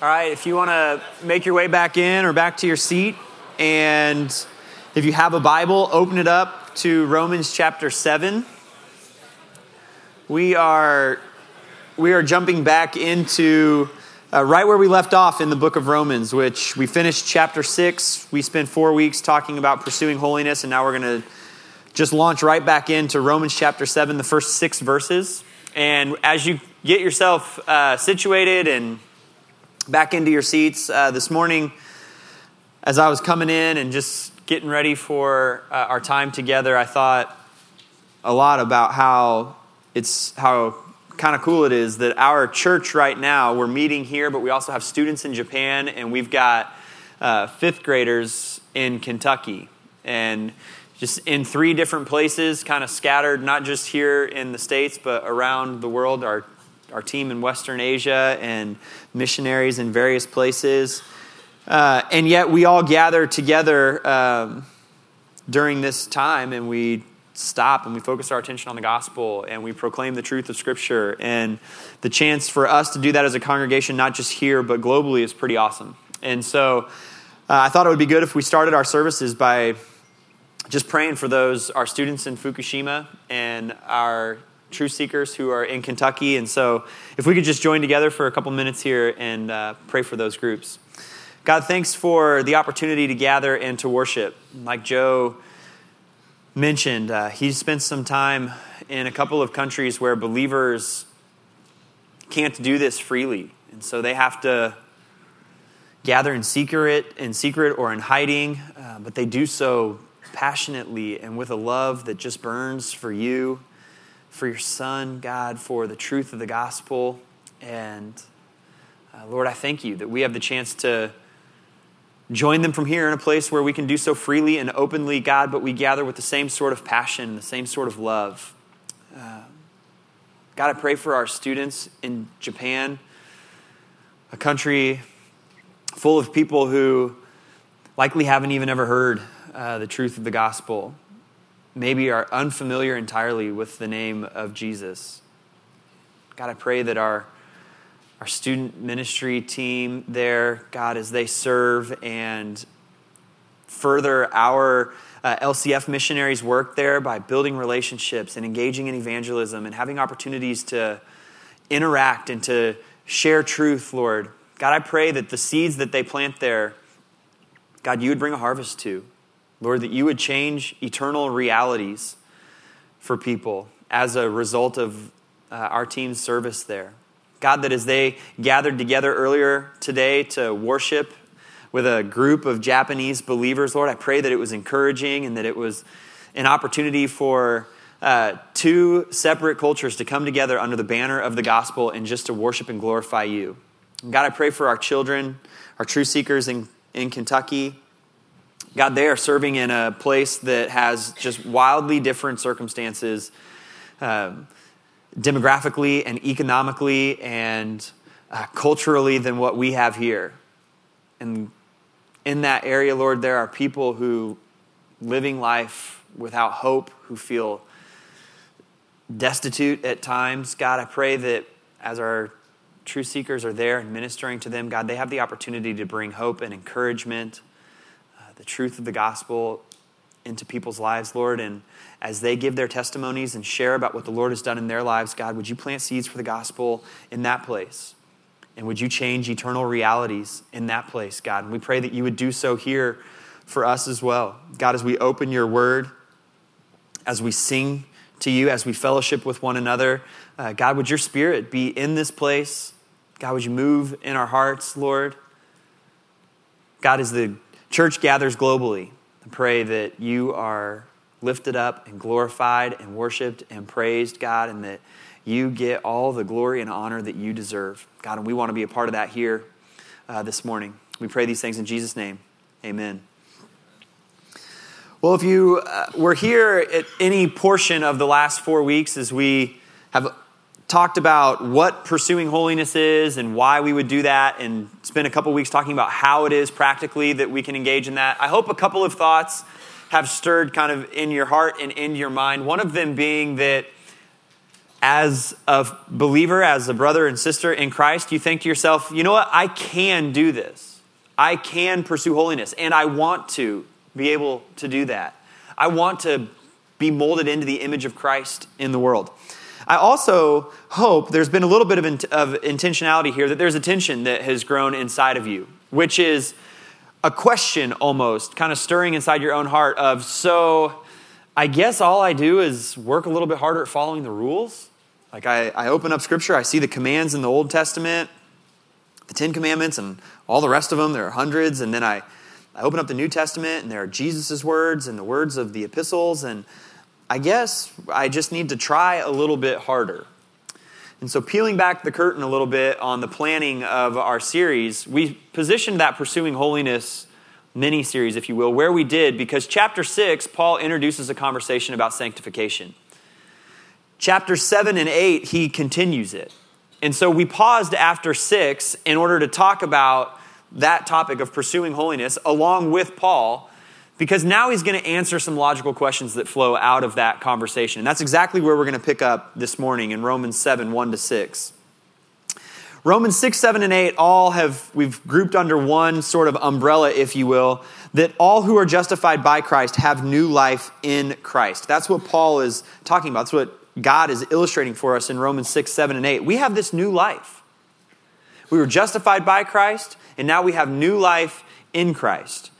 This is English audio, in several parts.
All right, if you want to make your way back in or back to your seat, and if you have a Bible, open it up to Romans chapter 7. We are, we are jumping back into uh, right where we left off in the book of Romans, which we finished chapter 6. We spent four weeks talking about pursuing holiness, and now we're going to just launch right back into Romans chapter 7, the first six verses. And as you get yourself uh, situated and back into your seats uh, this morning as I was coming in and just getting ready for uh, our time together, I thought a lot about how it's how kind of cool it is that our church right now we're meeting here, but we also have students in Japan, and we've got uh, fifth graders in Kentucky, and just in three different places, kind of scattered, not just here in the states, but around the world. Our our team in Western Asia and missionaries in various places. Uh, and yet we all gather together um, during this time and we stop and we focus our attention on the gospel and we proclaim the truth of Scripture. And the chance for us to do that as a congregation, not just here, but globally, is pretty awesome. And so uh, I thought it would be good if we started our services by just praying for those, our students in Fukushima and our truth seekers who are in Kentucky. And so, if we could just join together for a couple minutes here and uh, pray for those groups. God, thanks for the opportunity to gather and to worship. Like Joe mentioned, uh, he spent some time in a couple of countries where believers can't do this freely. And so they have to gather in secret, in secret or in hiding, uh, but they do so passionately and with a love that just burns for you for your son, God, for the truth of the gospel. And uh, Lord, I thank you that we have the chance to join them from here in a place where we can do so freely and openly, God, but we gather with the same sort of passion, and the same sort of love. Uh, God, I pray for our students in Japan, a country full of people who likely haven't even ever heard uh, the truth of the gospel maybe are unfamiliar entirely with the name of Jesus. God, I pray that our, our student ministry team there, God, as they serve and further our uh, LCF missionaries' work there by building relationships and engaging in evangelism and having opportunities to interact and to share truth, Lord. God, I pray that the seeds that they plant there, God, you would bring a harvest to. Lord, that you would change eternal realities for people as a result of uh, our team's service there. God, that as they gathered together earlier today to worship with a group of Japanese believers, Lord, I pray that it was encouraging and that it was an opportunity for uh, two separate cultures to come together under the banner of the gospel and just to worship and glorify you. God, I pray for our children, our true seekers in, in Kentucky. God, they are serving in a place that has just wildly different circumstances, um, demographically and economically and uh, culturally than what we have here. And in that area, Lord, there are people who living life without hope, who feel destitute at times. God, I pray that as our true seekers are there and ministering to them, God, they have the opportunity to bring hope and encouragement the truth of the gospel into people's lives, Lord. And as they give their testimonies and share about what the Lord has done in their lives, God, would you plant seeds for the gospel in that place? And would you change eternal realities in that place, God? And we pray that you would do so here for us as well. God, as we open your word, as we sing to you, as we fellowship with one another, uh, God, would your spirit be in this place? God, would you move in our hearts, Lord? God, is the Church gathers globally. I pray that you are lifted up and glorified and worshiped and praised, God, and that you get all the glory and honor that you deserve. God, and we want to be a part of that here uh, this morning. We pray these things in Jesus' name. Amen. Well, if you uh, were here at any portion of the last four weeks as we have talked about what pursuing holiness is and why we would do that, and spent a couple weeks talking about how it is practically that we can engage in that. I hope a couple of thoughts have stirred kind of in your heart and in your mind. One of them being that as a believer, as a brother and sister in Christ, you think to yourself, you know what? I can do this. I can pursue holiness, and I want to be able to do that. I want to be molded into the image of Christ in the world. I also hope there's been a little bit of, in, of intentionality here, that there's a tension that has grown inside of you, which is a question almost, kind of stirring inside your own heart of, so I guess all I do is work a little bit harder at following the rules? Like I, I open up scripture, I see the commands in the Old Testament, the Ten Commandments, and all the rest of them. There are hundreds. And then I, I open up the New Testament, and there are Jesus' words and the words of the epistles. And I guess I just need to try a little bit harder. And so, peeling back the curtain a little bit on the planning of our series, we positioned that Pursuing Holiness mini series, if you will, where we did, because chapter 6, Paul introduces a conversation about sanctification. Chapter 7 and 8, he continues it. And so we paused after 6 in order to talk about that topic of pursuing holiness along with Paul, because now he's going to answer some logical questions that flow out of that conversation. And that's exactly where we're going to pick up this morning in Romans 7 1 to 6. Romans 6, 7, and 8 all have, we've grouped under one sort of umbrella, if you will, that all who are justified by Christ have new life in Christ. That's what Paul is talking about. That's what God is illustrating for us in Romans 6, 7, and 8. We have this new life. We were justified by Christ, and now we have new life in Christ.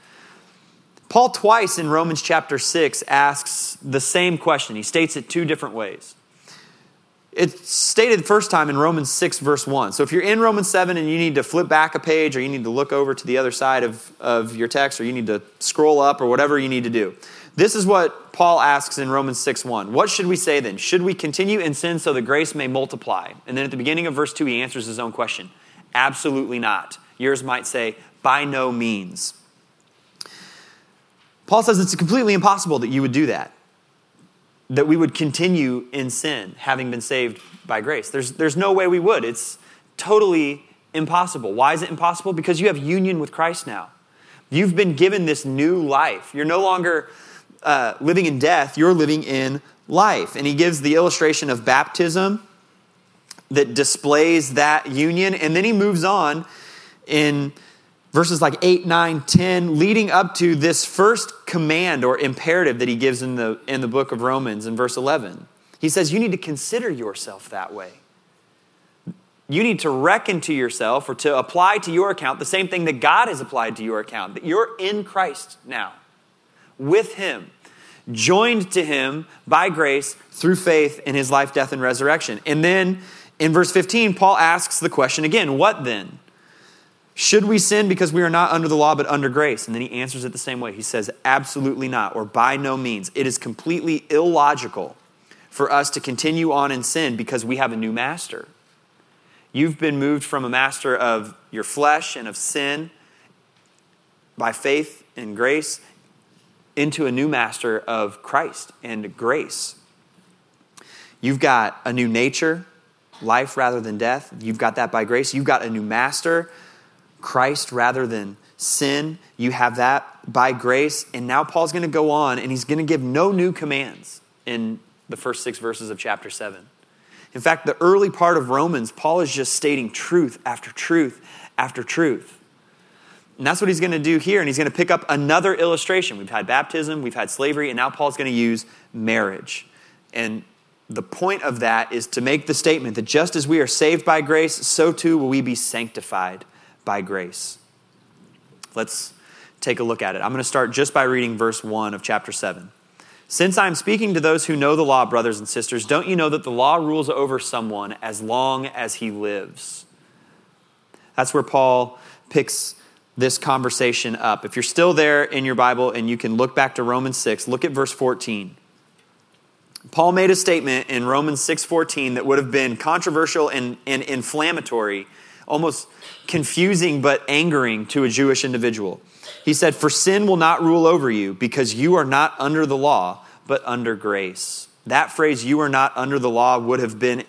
Paul, twice in Romans chapter 6, asks the same question. He states it two different ways. It's stated the first time in Romans 6, verse 1. So if you're in Romans 7 and you need to flip back a page, or you need to look over to the other side of, of your text, or you need to scroll up, or whatever you need to do. This is what Paul asks in Romans 6 1. What should we say then? Should we continue in sin so that grace may multiply? And then at the beginning of verse 2, he answers his own question Absolutely not. Yours might say, By no means. Paul says it's completely impossible that you would do that, that we would continue in sin having been saved by grace. There's, there's no way we would. It's totally impossible. Why is it impossible? Because you have union with Christ now. You've been given this new life. You're no longer uh, living in death, you're living in life. And he gives the illustration of baptism that displays that union. And then he moves on in verses like 8, 9, 10, leading up to this first command or imperative that he gives in the, in the book of Romans in verse 11. He says, You need to consider yourself that way. You need to reckon to yourself or to apply to your account the same thing that God has applied to your account, that you're in Christ now with him, joined to him by grace through faith in his life, death, and resurrection. And then in verse 15, Paul asks the question again what then? Should we sin because we are not under the law but under grace? And then he answers it the same way. He says, Absolutely not, or by no means. It is completely illogical for us to continue on in sin because we have a new master. You've been moved from a master of your flesh and of sin by faith and grace into a new master of Christ and grace. You've got a new nature, life rather than death. You've got that by grace. You've got a new master, Christ rather than sin. You have that by grace. And now Paul's going to go on and he's going to give no new commands in the first six verses of chapter 7. In fact, the early part of Romans, Paul is just stating truth after truth after truth. And that's what he's going to do here. And he's going to pick up another illustration. We've had baptism, we've had slavery, and now Paul's going to use marriage. And the point of that is to make the statement that just as we are saved by grace, so too will we be sanctified by grace. Let's take a look at it. I'm going to start just by reading verse 1 of chapter 7. Since I am speaking to those who know the law, brothers and sisters, don't you know that the law rules over someone as long as he lives? That's where Paul picks this conversation up. If you're still there in your Bible and you can look back to Romans 6, look at verse 14. Paul made a statement in Romans 6:14 that would have been controversial and, and inflammatory, almost confusing but angering to a Jewish individual. He said, For sin will not rule over you, because you are not under the law, but under grace. That phrase, you are not under the law, would have been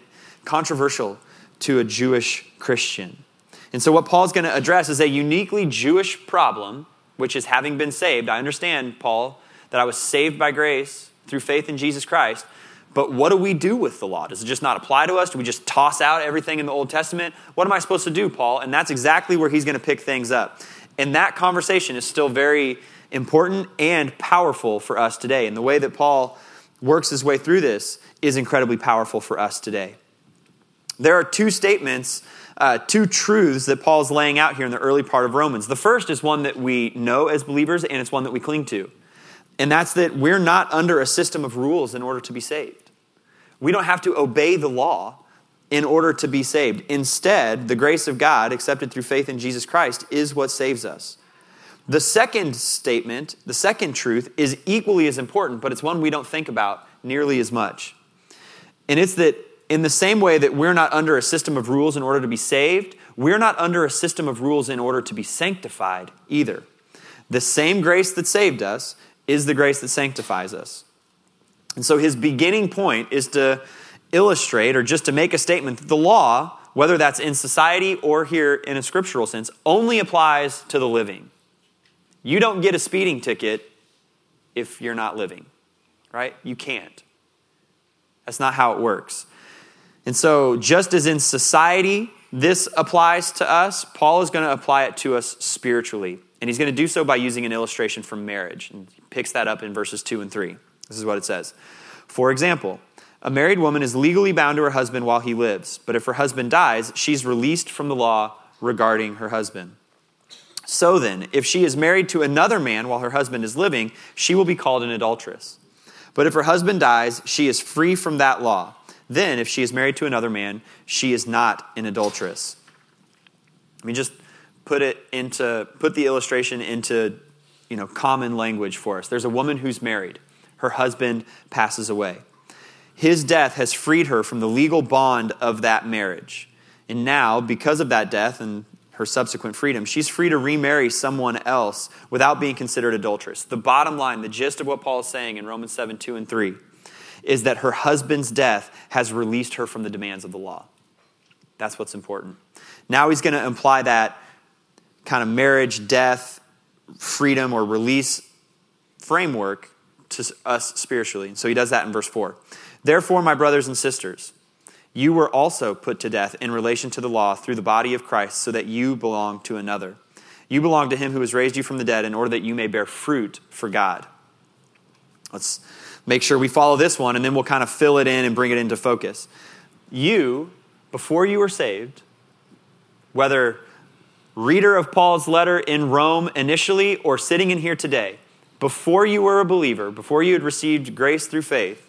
controversial to a Jewish Christian. And so, what Paul's going to address is a uniquely Jewish problem, which is having been saved. I understand, Paul, that I was saved by grace through faith in Jesus Christ. But what do we do with the law? Does it just not apply to us? Do we just toss out everything in the Old Testament? What am I supposed to do, Paul? And that's exactly where he's going to pick things up. And that conversation is still very important and powerful for us today. And the way that Paul works his way through this is incredibly powerful for us today. There are two statements, uh, two truths that Paul's laying out here in the early part of Romans. The first is one that we know as believers, and it's one that we cling to. And that's that we're not under a system of rules in order to be saved. We don't have to obey the law in order to be saved. Instead, the grace of God, accepted through faith in Jesus Christ, is what saves us. The second statement, the second truth, is equally as important, but it's one we don't think about nearly as much. And it's that in the same way that we're not under a system of rules in order to be saved, we're not under a system of rules in order to be sanctified either. The same grace that saved us is the grace that sanctifies us. And so his beginning point is to illustrate or just to make a statement that the law, whether that's in society or here in a scriptural sense, only applies to the living. You don't get a speeding ticket if you're not living, right? You can't. That's not how it works. And so, just as in society, this applies to us, Paul is going to apply it to us spiritually. And he's going to do so by using an illustration from marriage. And he picks that up in verses 2 and 3. This is what it says. For example, a married woman is legally bound to her husband while he lives, but if her husband dies, she's released from the law regarding her husband. So then, if she is married to another man while her husband is living, she will be called an adulteress. But if her husband dies, she is free from that law. Then, if she is married to another man, she is not an adulteress. Let me just put it into put the illustration into you know common language for us. There's a woman who's married. Her husband passes away. His death has freed her from the legal bond of that marriage. And now, because of that death and her subsequent freedom, she's free to remarry someone else without being considered adulteress. The bottom line, the gist of what Paul is saying in Romans 7 2 and 3 is that her husband's death has released her from the demands of the law. That's what's important. Now he's going to imply that kind of marriage, death, freedom, or release framework to us spiritually. And So he does that in verse 4. Therefore, my brothers and sisters, you were also put to death in relation to the law through the body of Christ, so that you belong to another. You belong to him who has raised you from the dead in order that you may bear fruit for God. Let's make sure we follow this one, and then we'll kind of fill it in and bring it into focus. You, before you were saved, whether reader of Paul's letter in Rome initially or sitting in here today, before you were a believer, before you had received grace through faith,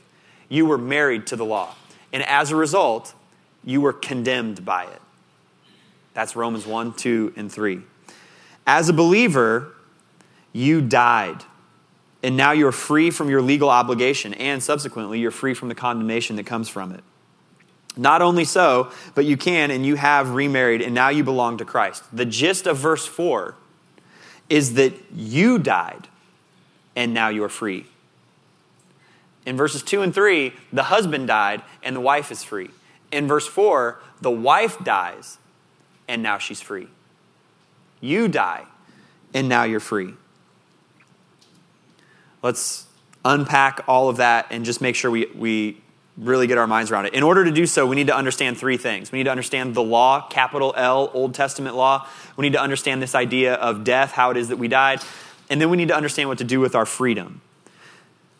you were married to the law. And as a result, you were condemned by it. That's Romans 1, 2, and 3. As a believer, you died. And now you're free from your legal obligation, and subsequently, you're free from the condemnation that comes from it. Not only so, but you can and you have remarried, and now you belong to Christ. The gist of verse 4 is that you died, and now you're free. In verses 2 and 3, the husband died, and the wife is free. In verse 4, the wife dies, and now she's free. You die, and now you're free. Let's unpack all of that and just make sure we, we really get our minds around it. In order to do so, we need to understand three things. We need to understand the law, capital L, Old Testament law. We need to understand this idea of death, how it is that we died. And then we need to understand what to do with our freedom.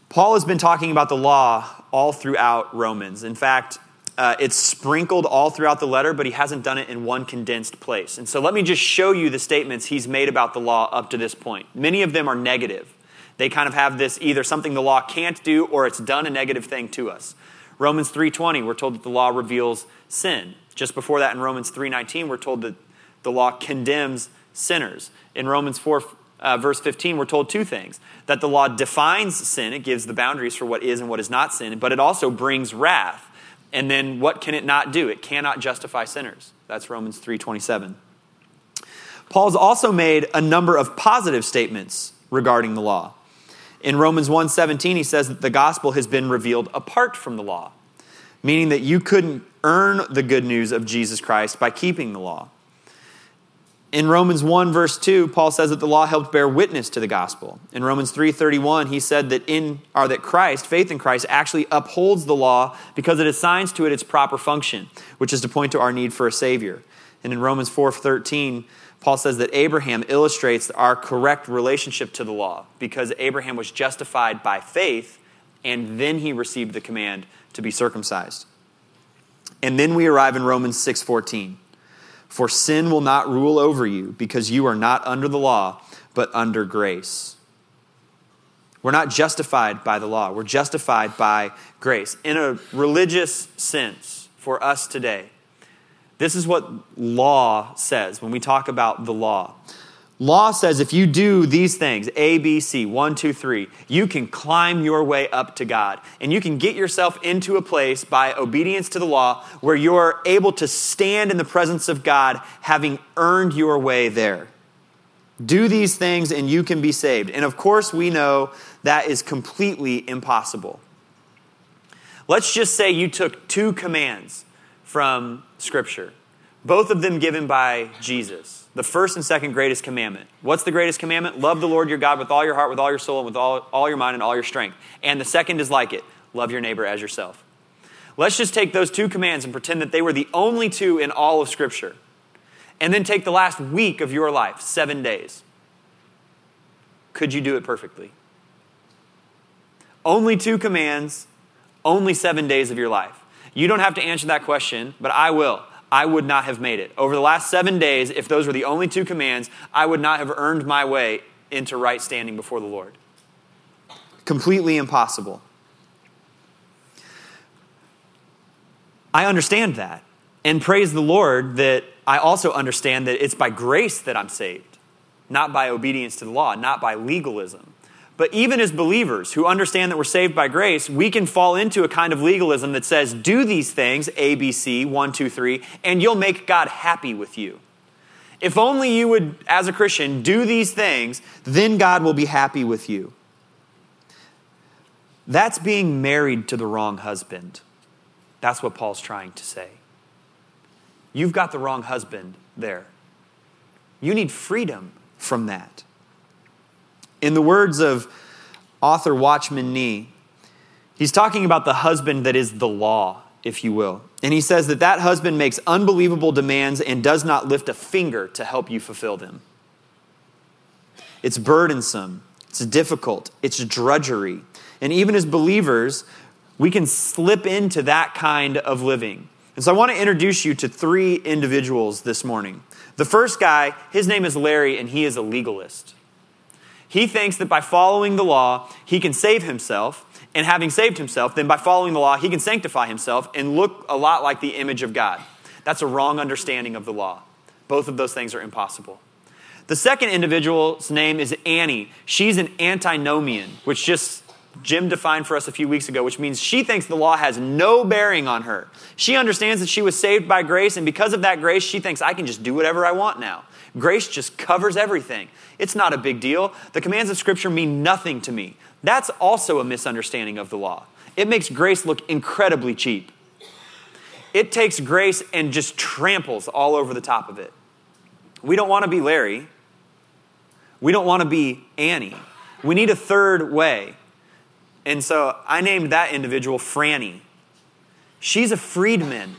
Paul has been talking about the law all throughout Romans. In fact, uh, it's sprinkled all throughout the letter, but he hasn't done it in one condensed place. And so let me just show you the statements he's made about the law up to this point. Many of them are negative. They kind of have this either something the law can't do or it's done a negative thing to us. Romans 3:20, we're told that the law reveals sin. Just before that in Romans 3:19, we're told that the law condemns sinners. In Romans 4 uh, verse 15, we're told two things that the law defines sin, it gives the boundaries for what is and what is not sin, but it also brings wrath. And then what can it not do? It cannot justify sinners. That's Romans 3:27. Paul's also made a number of positive statements regarding the law. In Romans 1:17 he says that the gospel has been revealed apart from the law, meaning that you couldn't earn the good news of Jesus Christ by keeping the law. In Romans 1 verse 2, Paul says that the law helped bear witness to the gospel. In Romans 3:31, he said that in or that Christ, faith in Christ actually upholds the law because it assigns to it its proper function, which is to point to our need for a savior. And in Romans 4:13, Paul says that Abraham illustrates our correct relationship to the law because Abraham was justified by faith and then he received the command to be circumcised. And then we arrive in Romans 6:14. For sin will not rule over you because you are not under the law, but under grace. We're not justified by the law, we're justified by grace. In a religious sense, for us today, this is what law says when we talk about the law. Law says if you do these things, A, B, C, one, two, three, you can climb your way up to God. And you can get yourself into a place by obedience to the law where you're able to stand in the presence of God having earned your way there. Do these things and you can be saved. And of course, we know that is completely impossible. Let's just say you took two commands from Scripture, both of them given by Jesus the first and second greatest commandment. What's the greatest commandment? Love the Lord your God with all your heart, with all your soul, and with all, all your mind and all your strength. And the second is like it love your neighbor as yourself. Let's just take those two commands and pretend that they were the only two in all of Scripture. And then take the last week of your life, seven days. Could you do it perfectly? Only two commands, only seven days of your life. You don't have to answer that question, but I will. I would not have made it. Over the last seven days, if those were the only two commands, I would not have earned my way into right standing before the Lord. Completely impossible. I understand that. And praise the Lord that I also understand that it's by grace that I'm saved, not by obedience to the law, not by legalism. But even as believers who understand that we're saved by grace, we can fall into a kind of legalism that says, do these things, A, B, C, one, two, three, and you'll make God happy with you. If only you would, as a Christian, do these things, then God will be happy with you. That's being married to the wrong husband. That's what Paul's trying to say. You've got the wrong husband there. You need freedom from that. In the words of author Watchman Nee, he's talking about the husband that is the law, if you will. And he says that that husband makes unbelievable demands and does not lift a finger to help you fulfill them. It's burdensome, it's difficult, it's drudgery. And even as believers, we can slip into that kind of living. And so I want to introduce you to three individuals this morning. The first guy, his name is Larry, and he is a legalist. He thinks that by following the law, he can save himself. And having saved himself, then by following the law, he can sanctify himself and look a lot like the image of God. That's a wrong understanding of the law. Both of those things are impossible. The second individual's name is Annie. She's an antinomian, which just Jim defined for us a few weeks ago, which means she thinks the law has no bearing on her. She understands that she was saved by grace, and because of that grace, she thinks I can just do whatever I want now. Grace just covers everything. It's not a big deal. The commands of Scripture mean nothing to me. That's also a misunderstanding of the law. It makes grace look incredibly cheap. It takes grace and just tramples all over the top of it. We don't want to be Larry. We don't want to be Annie. We need a third way. And so I named that individual Franny. She's a freedman.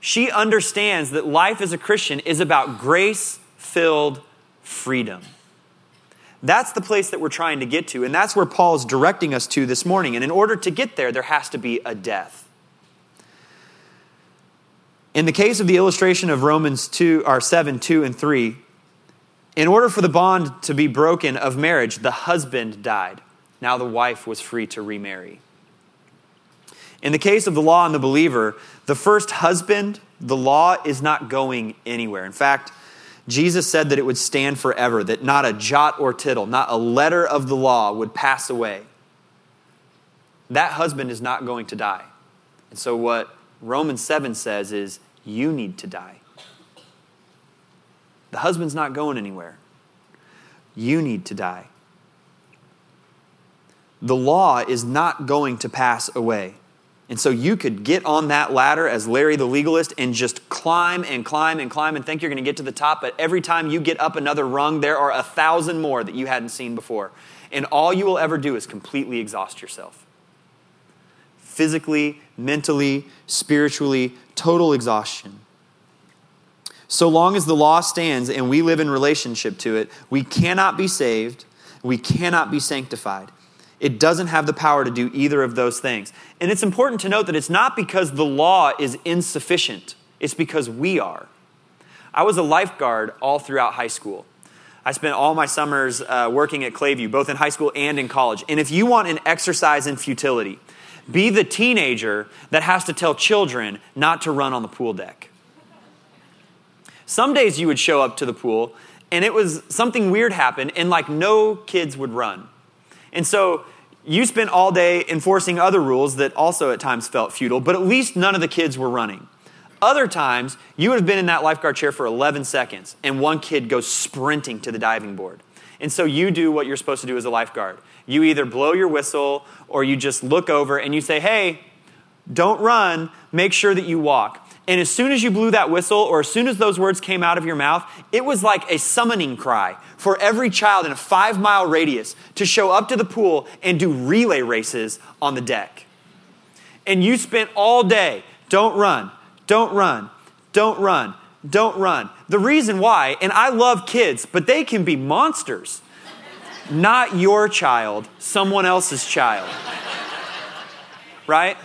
She understands that life as a Christian is about grace filled freedom. That's the place that we're trying to get to, and that's where Paul is directing us to this morning. And in order to get there, there has to be a death. In the case of the illustration of Romans 2 or 7, 2 and 3, in order for the bond to be broken of marriage, the husband died. Now the wife was free to remarry. In the case of the law and the believer, the first husband, the law is not going anywhere. In fact, Jesus said that it would stand forever, that not a jot or tittle, not a letter of the law would pass away. That husband is not going to die. And so, what Romans 7 says is, you need to die. The husband's not going anywhere. You need to die. The law is not going to pass away. And so you could get on that ladder as Larry the legalist and just climb and climb and climb and think you're going to get to the top, but every time you get up another rung, there are a thousand more that you hadn't seen before. And all you will ever do is completely exhaust yourself. Physically, mentally, spiritually, total exhaustion. So long as the law stands and we live in relationship to it, we cannot be saved, we cannot be sanctified. It doesn't have the power to do either of those things. And it's important to note that it's not because the law is insufficient, it's because we are. I was a lifeguard all throughout high school. I spent all my summers uh, working at Clayview, both in high school and in college. And if you want an exercise in futility, be the teenager that has to tell children not to run on the pool deck. Some days you would show up to the pool and it was something weird happened and like no kids would run. And so you spent all day enforcing other rules that also at times felt futile, but at least none of the kids were running. Other times, you would have been in that lifeguard chair for 11 seconds, and one kid goes sprinting to the diving board. And so you do what you're supposed to do as a lifeguard. You either blow your whistle or you just look over and you say, hey, don't run, make sure that you walk. And as soon as you blew that whistle, or as soon as those words came out of your mouth, it was like a summoning cry for every child in a five mile radius to show up to the pool and do relay races on the deck. And you spent all day, don't run, don't run, don't run, don't run. The reason why, and I love kids, but they can be monsters. Not your child, someone else's child. Right?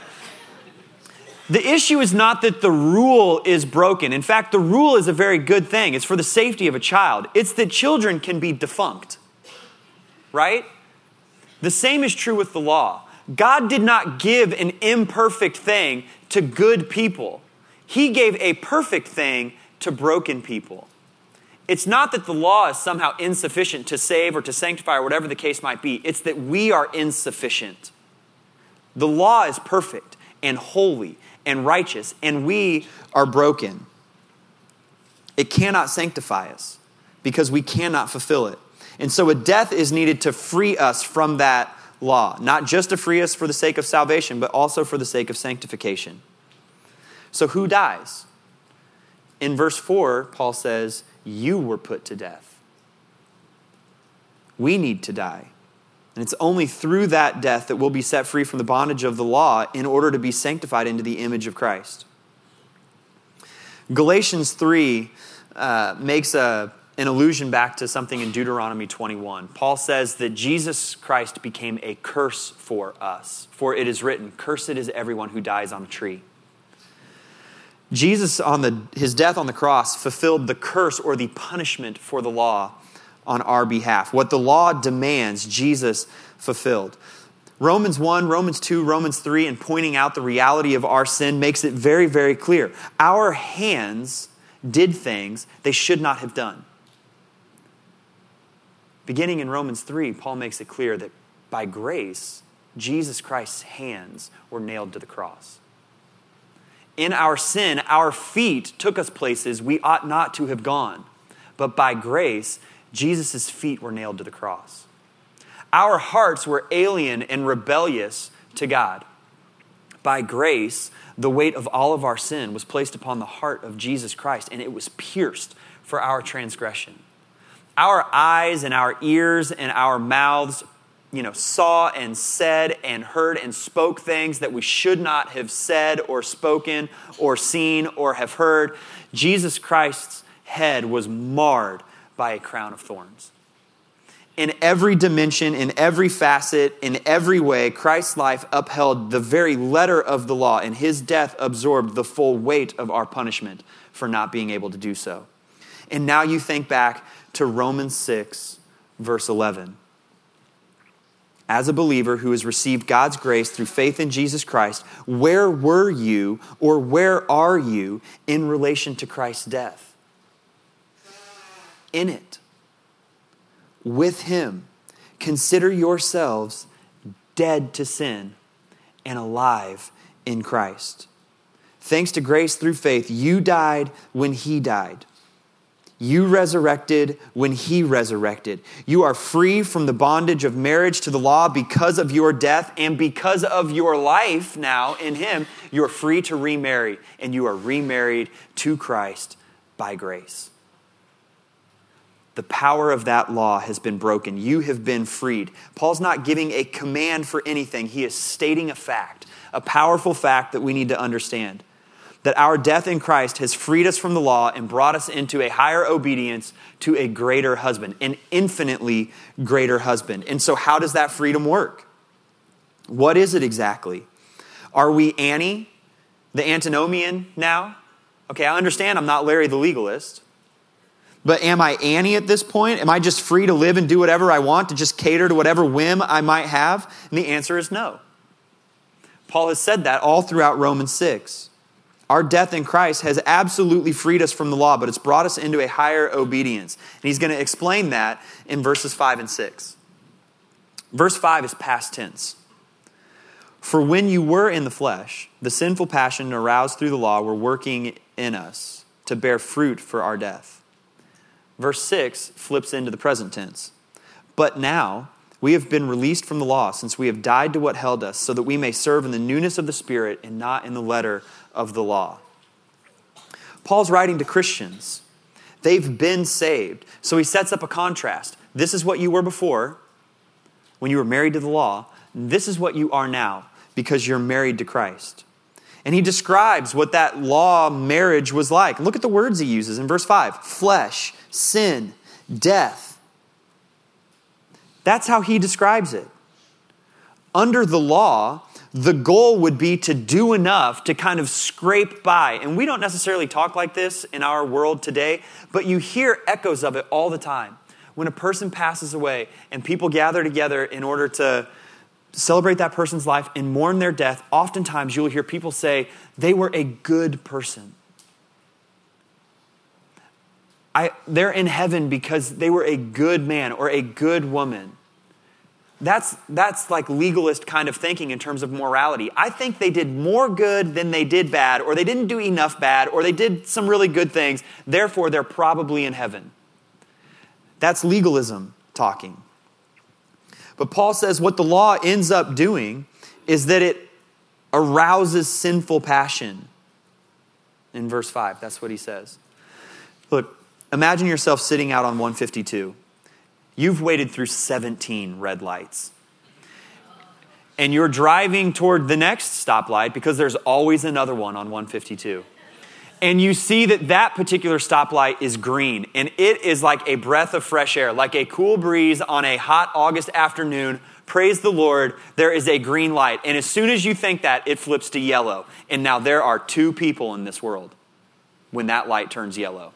The issue is not that the rule is broken. In fact, the rule is a very good thing. It's for the safety of a child. It's that children can be defunct. Right? The same is true with the law. God did not give an imperfect thing to good people, He gave a perfect thing to broken people. It's not that the law is somehow insufficient to save or to sanctify or whatever the case might be, it's that we are insufficient. The law is perfect and holy and righteous, and we are broken. It cannot sanctify us because we cannot fulfill it. And so a death is needed to free us from that law, not just to free us for the sake of salvation, but also for the sake of sanctification. So who dies? In verse 4, Paul says, You were put to death. We need to die. And it's only through that death that we'll be set free from the bondage of the law in order to be sanctified into the image of Christ. Galatians 3 uh, makes a, an allusion back to something in Deuteronomy 21. Paul says that Jesus Christ became a curse for us. For it is written, Cursed is everyone who dies on a tree. Jesus, on the, his death on the cross, fulfilled the curse or the punishment for the law on our behalf. What the law demands, Jesus fulfilled. Romans 1, Romans 2, Romans 3, and pointing out the reality of our sin makes it very, very clear. Our hands did things they should not have done. Beginning in Romans 3, Paul makes it clear that by grace, Jesus Christ's hands were nailed to the cross. In our sin, our feet took us places we ought not to have gone. But by grace, Jesus' feet were nailed to the cross. Our hearts were alien and rebellious to God. By grace, the weight of all of our sin was placed upon the heart of Jesus Christ, and it was pierced for our transgression. Our eyes and our ears and our mouths, you know, saw and said and heard and spoke things that we should not have said or spoken or seen or have heard. Jesus Christ's head was marred by a crown of thorns. In every dimension, in every facet, in every way, Christ's life upheld the very letter of the law, and his death absorbed the full weight of our punishment for not being able to do so. And now you think back to Romans 6, verse 11. As a believer who has received God's grace through faith in Jesus Christ, where were you or where are you in relation to Christ's death? in it with Him. Consider yourselves dead to sin and alive in Christ. Thanks to grace through faith, you died when He died. You resurrected when he resurrected. You are free from the bondage of marriage to the law because of your death and because of your life now in him. You are free to remarry, and you are remarried to Christ by grace. The power of that law has been broken. You have been freed. Paul's not giving a command for anything, he is stating a fact, a powerful fact that we need to understand that our death in Christ has freed us from the law and brought us into a higher obedience to a greater husband, an infinitely greater husband. And so, how does that freedom work? What is it exactly? Are we Annie, the antinomian now? Okay, I understand I'm not Larry the legalist. But am I Annie at this point? Am I just free to live and do whatever I want, to just cater to whatever whim I might have? And the answer is no. Paul has said that all throughout Romans 6. Our death in Christ has absolutely freed us from the law, but it's brought us into a higher obedience. And he's going to explain that in verses 5 and 6. Verse 5 is past tense. For when you were in the flesh, the sinful passion aroused through the law were working in us to bear fruit for our death. Verse 6 flips into the present tense. But now, we have been released from the law since we have died to what held us, so that we may serve in the newness of the Spirit and not in the letter of the law. Paul's writing to Christians. They've been saved. So he sets up a contrast. This is what you were before when you were married to the law. This is what you are now because you're married to Christ. And he describes what that law marriage was like. Look at the words he uses in verse 5 flesh, sin, death. That's how he describes it. Under the law, the goal would be to do enough to kind of scrape by. And we don't necessarily talk like this in our world today, but you hear echoes of it all the time. When a person passes away and people gather together in order to celebrate that person's life and mourn their death, oftentimes you'll hear people say, they were a good person. I, they're in heaven because they were a good man or a good woman. That's, that's like legalist kind of thinking in terms of morality. I think they did more good than they did bad, or they didn't do enough bad, or they did some really good things. Therefore, they're probably in heaven. That's legalism talking. But Paul says what the law ends up doing is that it arouses sinful passion. In verse 5, that's what he says. Look, imagine yourself sitting out on 152 You've waited through 17 red lights. And you're driving toward the next stoplight because there's always another one on 152. And you see that that particular stoplight is green, and it is like a breath of fresh air, like a cool breeze on a hot August afternoon. Praise the Lord, there is a green light. And as soon as you think that, it flips to yellow. And now there are two people in this world when that light turns yellow.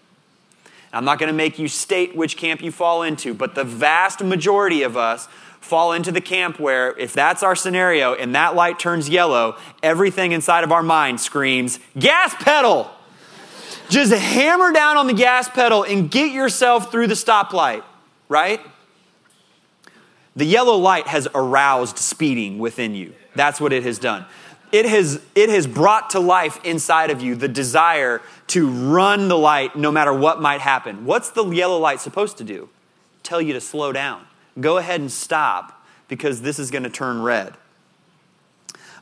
I'm not going to make you state which camp you fall into, but the vast majority of us fall into the camp where if that's our scenario and that light turns yellow, everything inside of our mind screams, gas pedal! Just hammer down on the gas pedal and get yourself through the stoplight, right? The yellow light has aroused speeding within you. That's what it has done it has, it has brought to life inside of you the desire to run the light no matter what might happen. What's the yellow light supposed to do? Tell you to slow down. Go ahead and stop because this is going to turn red.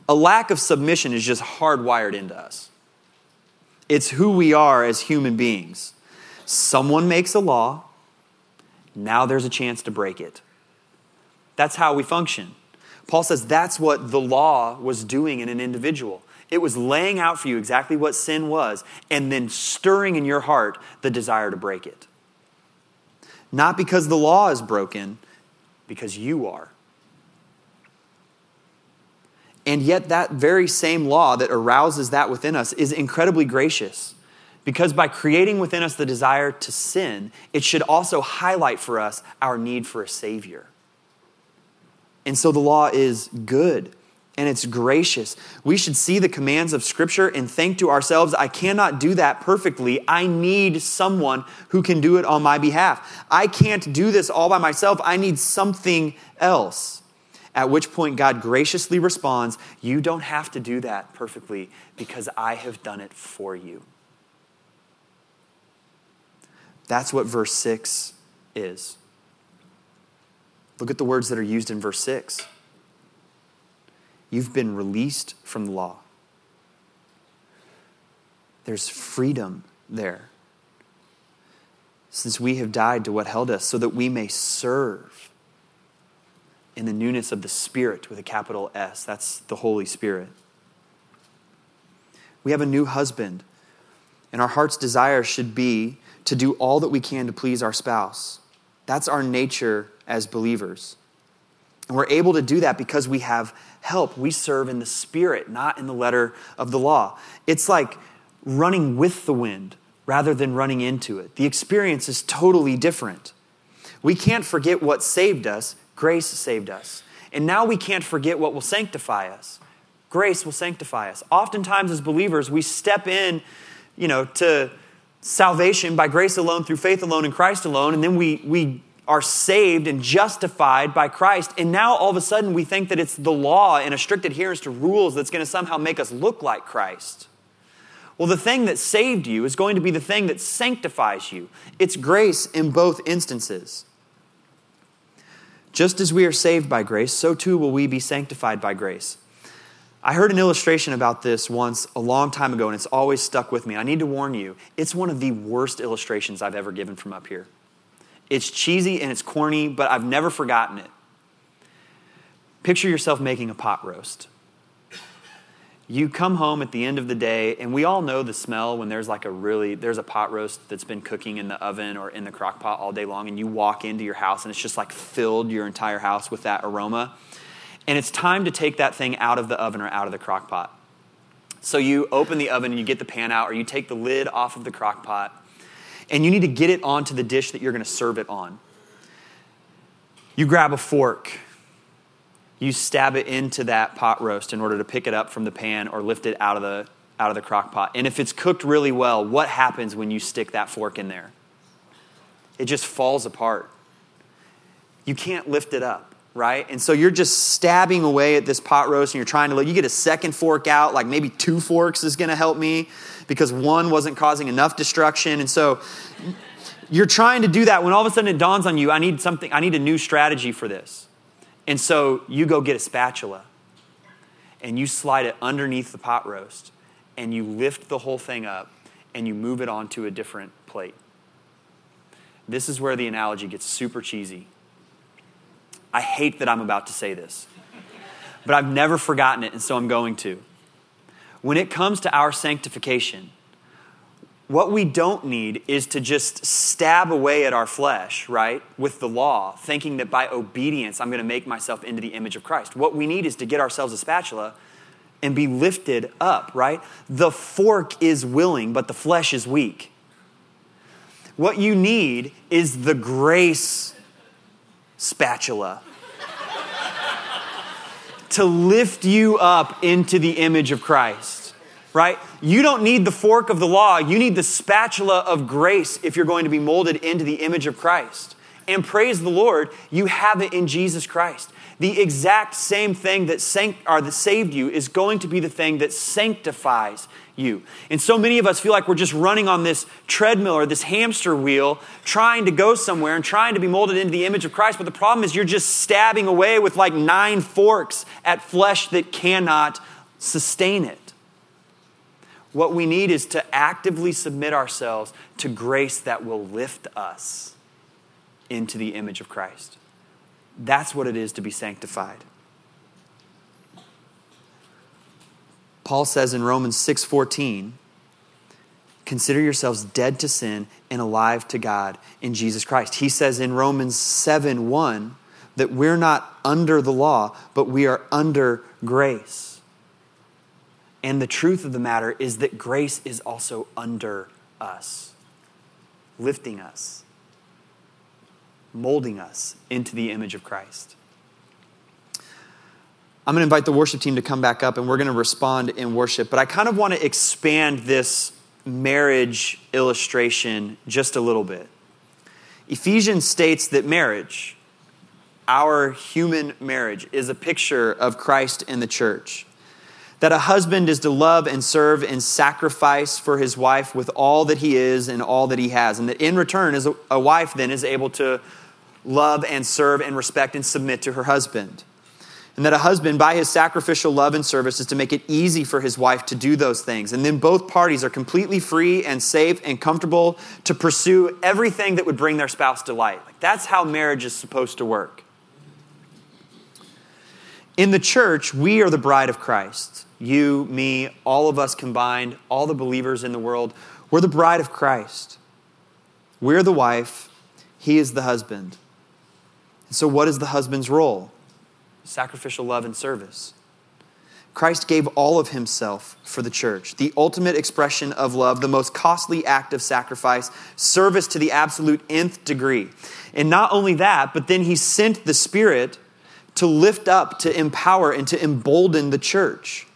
A lack of submission is just hardwired into us. It's who we are as human beings. Someone makes a law, now there's a chance to break it. That's how we function. Paul says that's what the law was doing in an individual. It was laying out for you exactly what sin was and then stirring in your heart the desire to break it. Not because the law is broken, because you are. And yet, that very same law that arouses that within us is incredibly gracious. Because by creating within us the desire to sin, it should also highlight for us our need for a Savior. And so the law is good and it's gracious. We should see the commands of Scripture and think to ourselves, I cannot do that perfectly. I need someone who can do it on my behalf. I can't do this all by myself. I need something else. At which point, God graciously responds, You don't have to do that perfectly because I have done it for you. That's what verse 6 is. Look at the words that are used in verse 6. You've been released from the law. There's freedom there. Since we have died to what held us, so that we may serve in the newness of the Spirit with a capital S. That's the Holy Spirit. We have a new husband, and our heart's desire should be to do all that we can to please our spouse. That's our nature as believers. And we're able to do that because we have help. We serve in the Spirit, not in the letter of the law. It's like running with the wind rather than running into it. The experience is totally different. We can't forget what saved us, grace saved us. And now we can't forget what will sanctify us. Grace will sanctify us. Oftentimes, as believers, we step in, you know, to salvation by grace alone, through faith alone, in Christ alone, and then we, we are saved and justified by Christ. And now all of a sudden we think that it's the law and a strict adherence to rules that's going to somehow make us look like Christ. Well, the thing that saved you is going to be the thing that sanctifies you. It's grace in both instances. Just as we are saved by grace, so too will we be sanctified by grace. I heard an illustration about this once a long time ago, and it's always stuck with me. I need to warn you, it's one of the worst illustrations I've ever given from up here. It's cheesy and it's corny, but I've never forgotten it. Picture yourself making a pot roast. You come home at the end of the day and we all know the smell when there's like a really there's a pot roast that's been cooking in the oven or in the crock pot all day long and you walk into your house and it's just like filled your entire house with that aroma. And it's time to take that thing out of the oven or out of the crock pot. So you open the oven and you get the pan out or you take the lid off of the crock pot and you need to get it onto the dish that you're going to serve it on you grab a fork you stab it into that pot roast in order to pick it up from the pan or lift it out of the out of the crock pot. And if it's cooked really well, what happens when you stick that fork in there? It just falls apart. You can't lift it up, right? And so you're just stabbing away at this pot roast and you're trying to look. You get a second fork out, like maybe two forks is going to help me because one wasn't causing enough destruction. And so you're trying to do that when all of a sudden it dawns on you, I need something, I need a new strategy for this. And so you go get a spatula and you slide it underneath the pot roast and you lift the whole thing up and you move it onto a different plate. This is where the analogy gets super cheesy. I hate that I'm about to say this, but I've never forgotten it, and so I'm going to. When it comes to our sanctification, what we don't need is to just stab away at our flesh, right, with the law, thinking that by obedience I'm going to make myself into the image of Christ. What we need is to get ourselves a spatula and be lifted up, right? The fork is willing, but the flesh is weak. What you need is the grace spatula to lift you up into the image of Christ right? You don't need the fork of the law. You need the spatula of grace if you're going to be molded into the image of Christ. And praise the Lord, you have it in Jesus Christ. The exact same thing that, sanct- or that saved you is going to be the thing that sanctifies you. And so many of us feel like we're just running on this treadmill or this hamster wheel, trying to go somewhere and trying to be molded into the image of Christ. But the problem is you're just stabbing away with like nine forks at flesh that cannot sustain it. What we need is to actively submit ourselves to grace that will lift us into the image of Christ. That's what it is to be sanctified. Paul says in Romans 6:14, consider yourselves dead to sin and alive to God in Jesus Christ. He says in Romans 7:1 that we're not under the law, but we are under grace. And the truth of the matter is that grace is also under us, lifting us, molding us into the image of Christ. I'm going to invite the worship team to come back up and we're going to respond in worship. But I kind of want to expand this marriage illustration just a little bit. Ephesians states that marriage, our human marriage, is a picture of Christ and the church that a husband is to love and serve and sacrifice for his wife with all that he is and all that he has. And that in return, as a, a wife then is able to love and serve and respect and submit to her husband. And that a husband, by his sacrificial love and service, is to make it easy for his wife to do those things. And then both parties are completely free and safe and comfortable to pursue everything that would bring their spouse delight. Like that's how marriage is supposed to work. In the church, we are the bride of Christ you, me, all of us combined, all the believers in the world, we're the bride of Christ. We're the wife, he is the husband. And so, what is the husband's role? Sacrificial love and service. Christ gave all of himself for the church, the ultimate expression of love, the most costly act of sacrifice, service to the absolute nth degree. And not only that, but then he sent the Spirit to lift up, to empower, and to embolden the church.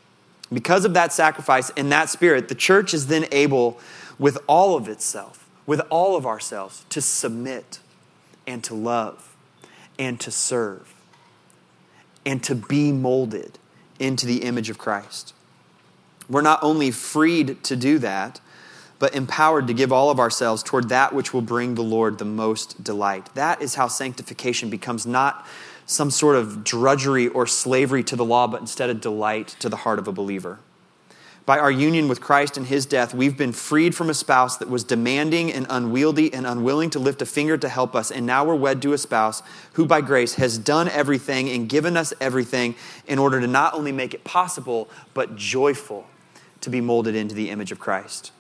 Because of that sacrifice and that spirit, the church is then able, with all of itself, with all of ourselves, to submit and to love and to serve and to be molded into the image of Christ. We're not only freed to do that, but empowered to give all of ourselves toward that which will bring the Lord the most delight. That is how sanctification becomes not some sort of drudgery or slavery to the law, but instead a delight to the heart of a believer. By our union with Christ and his death, we've been freed from a spouse that was demanding and unwieldy and unwilling to lift a finger to help us. And now we're wed to a spouse who, by grace, has done everything and given us everything in order to not only make it possible, but joyful to be molded into the image of Christ.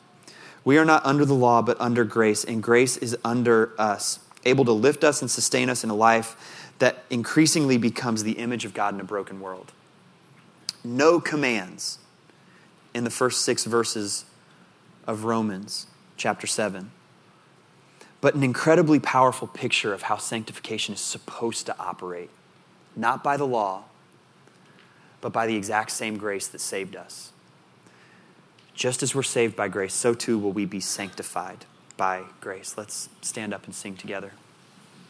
We are not under the law, but under grace, and grace is under us, able to lift us and sustain us in a life that increasingly becomes the image of God in a broken world. No commands in the first six verses of Romans chapter 7, but an incredibly powerful picture of how sanctification is supposed to operate, not by the law, but by the exact same grace that saved us. Just as we're saved by grace, so too will we be sanctified by grace. Let's stand up and sing together.